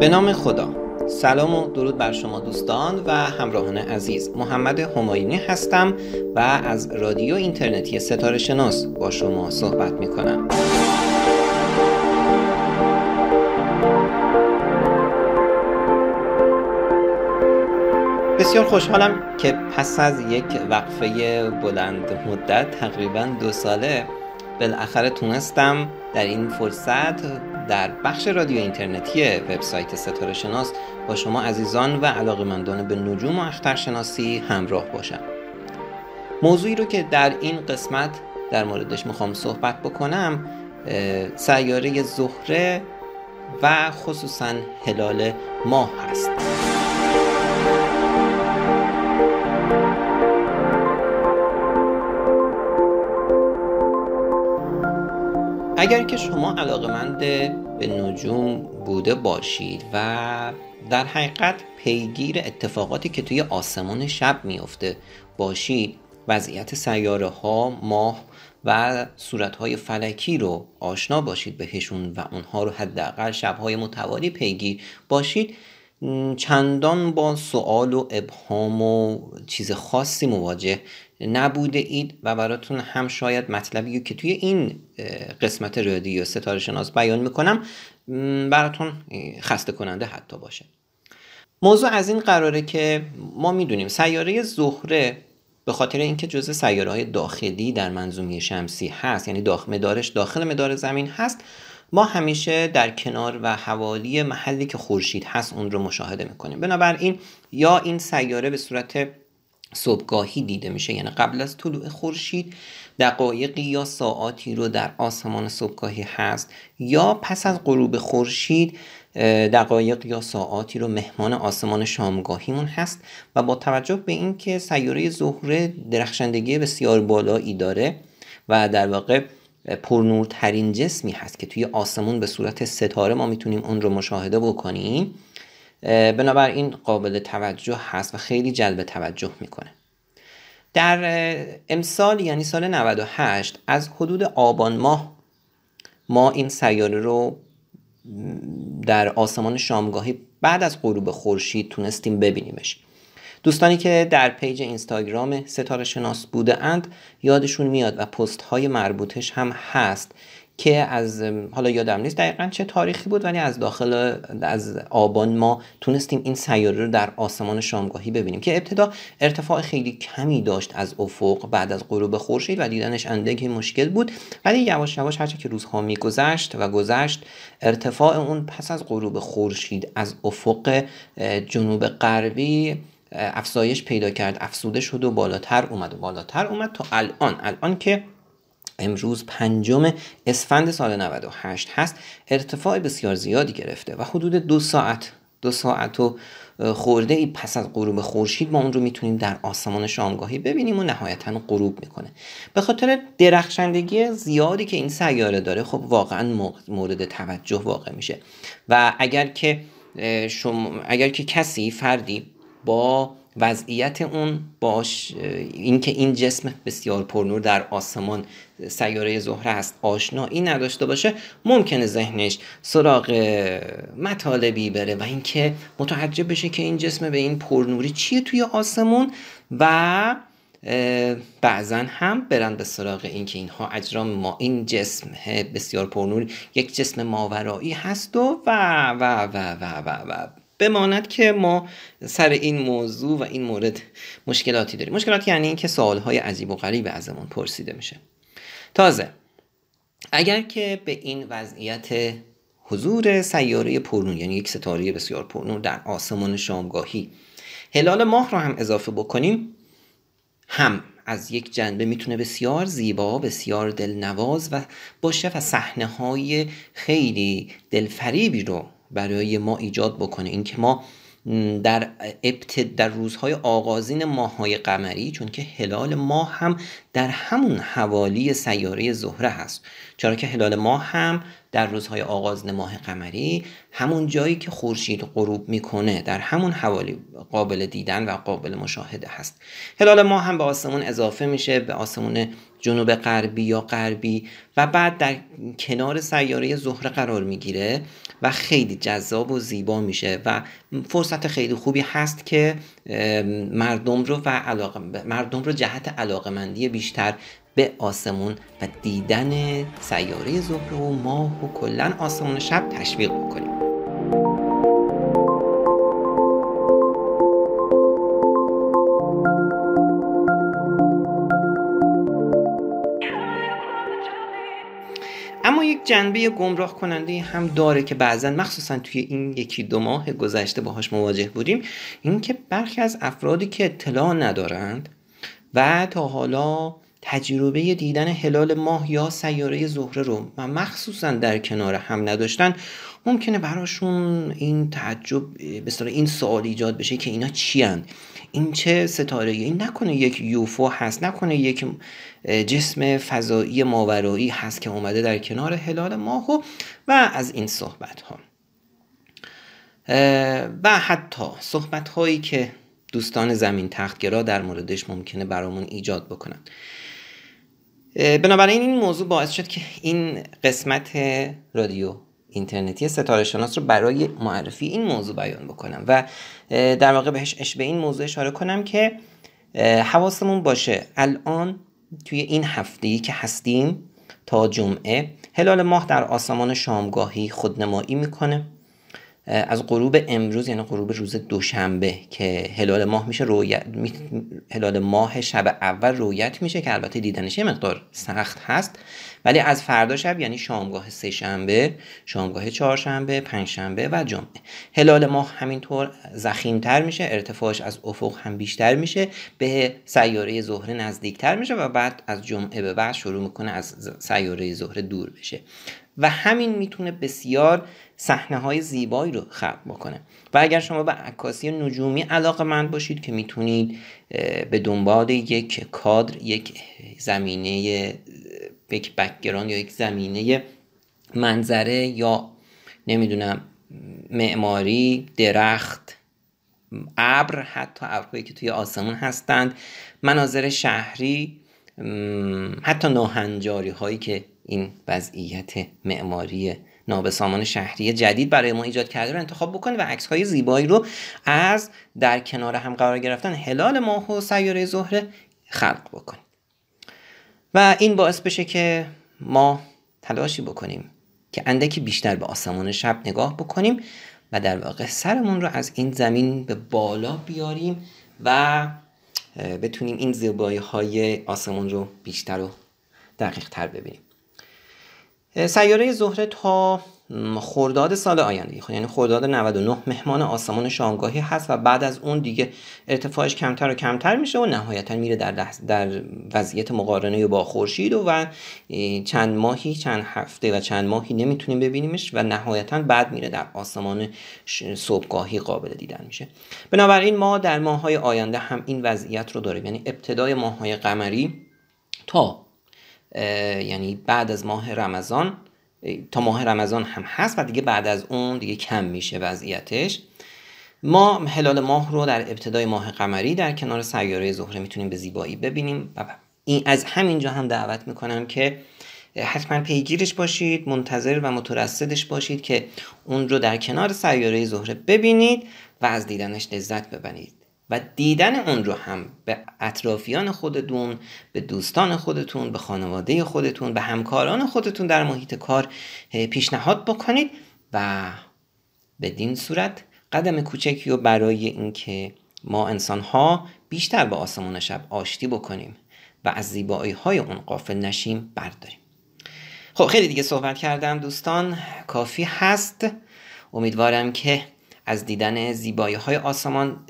به نام خدا. سلام و درود بر شما دوستان و همراهان عزیز. محمد هماینی هستم و از رادیو اینترنتی ستاره شناس با شما صحبت می کنم بسیار خوشحالم که پس از یک وقفه بلند مدت تقریبا دو ساله بالاخره تونستم در این فرصت در بخش رادیو اینترنتی وبسایت ستاره شناس با شما عزیزان و علاقمندان به نجوم و اخترشناسی همراه باشم. موضوعی رو که در این قسمت در موردش می‌خوام صحبت بکنم سیاره زهره و خصوصا هلال ماه هست. اگر که شما علاقمند به نجوم بوده باشید و در حقیقت پیگیر اتفاقاتی که توی آسمان شب میافته باشید وضعیت سیاره ها ماه و صورتهای فلکی رو آشنا باشید بهشون و اونها رو حداقل شبهای متوالی پیگیر باشید چندان با سوال و ابهام و چیز خاصی مواجه نبوده اید و براتون هم شاید مطلبی که توی این قسمت رادیو ستاره شناس بیان می‌کنم براتون خسته کننده حتی باشه. موضوع از این قراره که ما می‌دونیم سیاره زهره به خاطر اینکه جزء سیاره های داخلی در منظومه شمسی هست یعنی داخل مدارش داخل مدار زمین هست ما همیشه در کنار و حوالی محلی که خورشید هست اون رو مشاهده می‌کنیم. بنابراین یا این سیاره به صورت صبحگاهی دیده میشه. یعنی قبل از طلوع خورشید دقایقی یا ساعاتی رو در آسمان صبحگاهی هست. یا پس از غروب خورشید دقایق یا ساعاتی رو مهمان آسمان شامگاهیمون هست و با توجه به اینکه سیاره زهره درخشندگی بسیار بالایی داره و در واقع پرنورترین جسمی هست که توی آسمون به صورت ستاره ما می‌تونیم اون رو مشاهده بکنیم بنابراین قابل توجه هست و خیلی جلب توجه می‌کنه. در امسال یعنی سال 98 از حدود آبان ماه ما این سیاره رو در آسمان شامگاهی بعد از غروب خورشید تونستیم ببینیمش. دوستانی که در page اینستاگرام ستاره شناس بوده اند یادشون میاد و پست های مربوطش هم هست. که از حالا یادم نیست دقیقا چه تاریخی بود ولی از داخل از آبان ما تونستیم این سیاره رو در آسمان شامگاهی ببینیم که ابتدا ارتفاع خیلی کمی داشت از افق بعد از غروب خورشید و دیدنش اندکی مشکل بود. ولی یواش یواش هرچه که روزها میگذشت و گذشت ارتفاع اون پس از غروب خورشید از افق جنوب غربی افزایش پیدا کرد افزوده شد و بالاتر اومد و بالاتر اومد تا الان. الان که امروز پنجم اسفند سال 98 هست. ارتفاع بسیار زیادی گرفته و حدود دو ساعت دو ساعت و خورده ای پس از غروب خورشید ما اون رو می‌تونیم در آسمان شامگاهی ببینیم و نهایتا غروب می‌کنه. به خاطر درخشندگی زیادی که این سیاره داره خب واقعا مورد توجه واقع میشه. و اگر که شما اگر که کسی فردی با وضعیت اون باش اینکه این جسم بسیار پرنور در آسمان سیاره زهره است آشنایی نداشته باشه ممکنه ذهنش سراغ مطالبی بره و اینکه متعجب بشه که این جسم به این پرنوری چیه توی آسمون و بعضا هم برن به سراغ اینکه اینها اجرام ما این جسم بسیار پرنوری یک جسم ماورایی هست و و و و و و, و بماند که ما سر این موضوع و این مورد مشکلاتی داریم. مشکلاتی یعنی اینکه سوالهای عجیب و غریب ازمون پرسیده میشه. تازه اگر که به این وضعیت حضور سیاره پرنور یعنی یک ستاره بسیار پرنور در آسمان شامگاهی هلال ماه رو هم اضافه بکنیم هم از یک جنبه می‌تونه بسیار زیبا بسیار دلنواز و باشه و صحنه های خیلی دلفریبی رو برای ما ایجاد بکنه. اینکه ما در ابتد در روزهای آغازین ماههای قمری چون که هلال ماه هم در همون حوالی سیاره زهره هست. چرا که هلال ماه هم در روزهای آغازین ماه قمری همون جایی که خورشید غروب می‌کنه در همون حوالی قابل دیدن و قابل مشاهده هست. هلال ماه هم به آسمون اضافه میشه به آسمون جنوب غربی یا غربی و بعد در کنار سیاره زهره قرار می‌گیره و خیلی جذاب و زیبا میشه و فرصت خیلی خوبی هست که مردم رو و علاقه مردم رو جهت علاقمندی بیشتر به آسمون و دیدن سیاره زهره و ماه و کلا آسمون شب تشویق بکنیم. اما یک جنبه گمراه کننده هم داره که بعضا مخصوصا توی این یکی دو ماه گذشته باهاش مواجه بودیم اینکه برخی از افرادی که اطلاع ندارند و تا حالا تجربه دیدن هلال ماه یا سیاره زهره رو و مخصوصا در کنار هم نداشتن ممکنه براشون این تعجب به این سوال ایجاد بشه که اینا چی هن؟ این چه ستاره این نکنه یک یوفو هست نکنه یک جسم فضایی ماورایی هست که اومده در کنار هلال ماه و, و از این صحبت ها و حتی صحبت هایی که دوستان زمین تختگرا در موردش ممکنه برامون ایجاد بکنن. بنابراین این موضوع باعث شد که این قسمت رادیو اینترنتی ستاره شناس رو برای معرفی این موضوع بیان بکنم و در واقع بهش به این موضوع اشاره کنم که حواسمون باشه. الان توی این هفته که هستیم تا جمعه هلال ماه در آسمان شامگاهی خودنمایی می‌کنه. از غروب امروز یعنی غروب روز دوشنبه که هلال ماه میشه رویت هلال ماه شب اول رویت میشه که البته دیدنش یه مقدار سخت هست. ولی از فردا شب یعنی شامگاه سه شنبه شامگاه چهارشنبه پنجشنبه و جمعه. هلال ماه همینطور زخیمتر میشه ارتفاعش از افق هم بیشتر میشه به سیاره زهره نزدیکتر میشه و بعد از جمعه به بعد شروع می‌کنه از سیاره زهره دور بشه. و همین می‌تونه بسیار صحنه های زیبایی رو خلق بکنه. و اگر شما به عکاسی نجومی علاقه مند باشید که می‌تونید به دنبال یک کادر یک زمینه یک بکگراند یا یک زمینه منظره یا نمی‌دونم معماری درخت ابر حتی ابرهایی که توی آسمون هستند مناظر شهری حتی ناهنجاری هایی که این وضعیت معماری نابسامان شهری جدید برای ما ایجاد کرده رو انتخاب بکنید و عکس های زیبایی رو از در کنار هم قرار گرفتن هلال ماه و سیاره زهره خلق بکنید و این باعث بشه که ما تلاشی بکنیم که اندکی بیشتر به آسمان شب نگاه بکنیم و در واقع سرمون رو از این زمین به بالا بیاریم و بتونیم این زیبایی های آسمون رو بیشتر و دقیق تر ببینیم. سیاره زهره تا خرداد سال آینده. یعنی خرداد 99 مهمان آسمان شامگاهی هست و بعد از اون دیگه ارتفاعش کمتر و کمتر میشه و نهایتا میره در, در وضعیت مقارنه با خورشید و, و چند ماهی چند هفته و چند ماهی نمی‌تونیم ببینیمش و نهایتا بعد میره در آسمان صبحگاهی قابل دیدن میشه. بنابراین ما در ماههای آینده هم این وضعیت رو داریم. یعنی ابتدای ماههای قمری تا یعنی بعد از ماه رمضان تا ماه رمضان هم هست و دیگه بعد از اون دیگه کم میشه وضعیتش. ما هلال ماه رو در ابتدای ماه قمری در کنار سیاره زهره می‌تونیم به زیبایی ببینیم. و این از همینجا هم دعوت می‌کنم که حتما پیگیرش باشید منتظر و مترصدش باشید که اون رو در کنار سیاره زهره ببینید و از دیدنش لذت ببرید. و دیدن اون رو هم به اطرافیان خودتون به دوستان خودتون به خانواده خودتون به همکاران خودتون در محیط کار پیشنهاد بکنید و بدین صورت قدم کوچکی رو برای اینکه ما انسان ها بیشتر به آسمان شب آشتی بکنیم و از زیبایی های اون قافل نشیم برداریم. خب خیلی دیگه صحبت کردم دوستان کافی هست. امیدوارم که از دیدن زیبایی های آسمان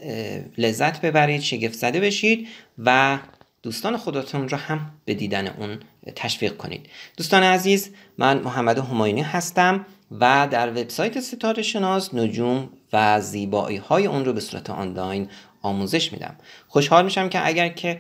لذت ببرید شگفت زده بشید و دوستان خودتون را هم به دیدن اون تشویق کنید. دوستان عزیز من محمد هماینی هستم و در وبسایت ستاره شناس نجوم و زیبایی های اون رو به صورت آنلاین آموزش میدم. خوشحال میشم که اگر که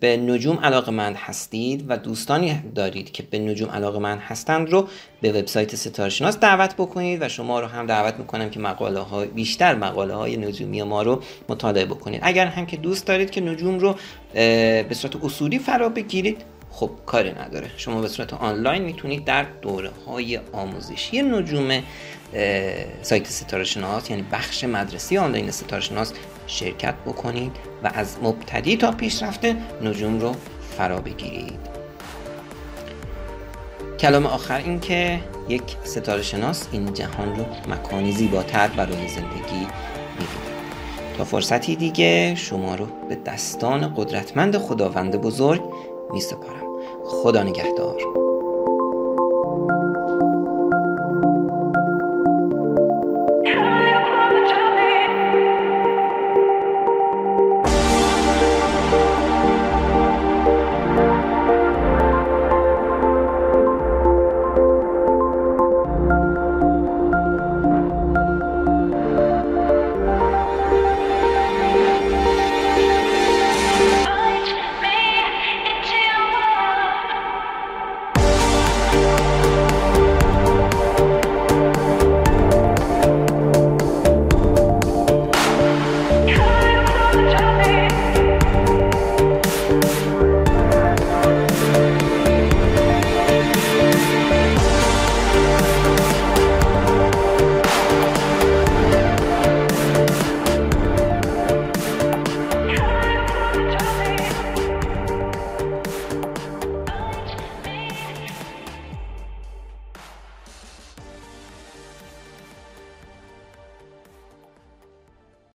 به نجوم علاقه مند هستید و دوستانی دارید که به نجوم علاقه مند هستند رو به وبسایت ستاره شناس دعوت بکنید و شما رو هم دعوت می‌کنم که مقاله های بیشتر مقاله های نجومی ما رو مطالعه بکنید. اگر هم که دوست دارید که نجوم رو به صورت اصولی فرا بگیرید خب کاری نداره. شما به صورت آنلاین می‌تونید در دوره های آموزشی نجوم سایت ستاره شناس یعنی بخش مدرسی آنلاین ستاره شناس شرکت بکنید و از مبتدی تا پیشرفته نجوم رو فرا بگیرید. کلام آخر این که یک ستاره شناس این جهان رو مکانی زیباتر برای زندگی می‌بینه. تا فرصتی دیگه شما رو به دستان قدرتمند خداوند بزرگ می سپارم خدا نگهدار.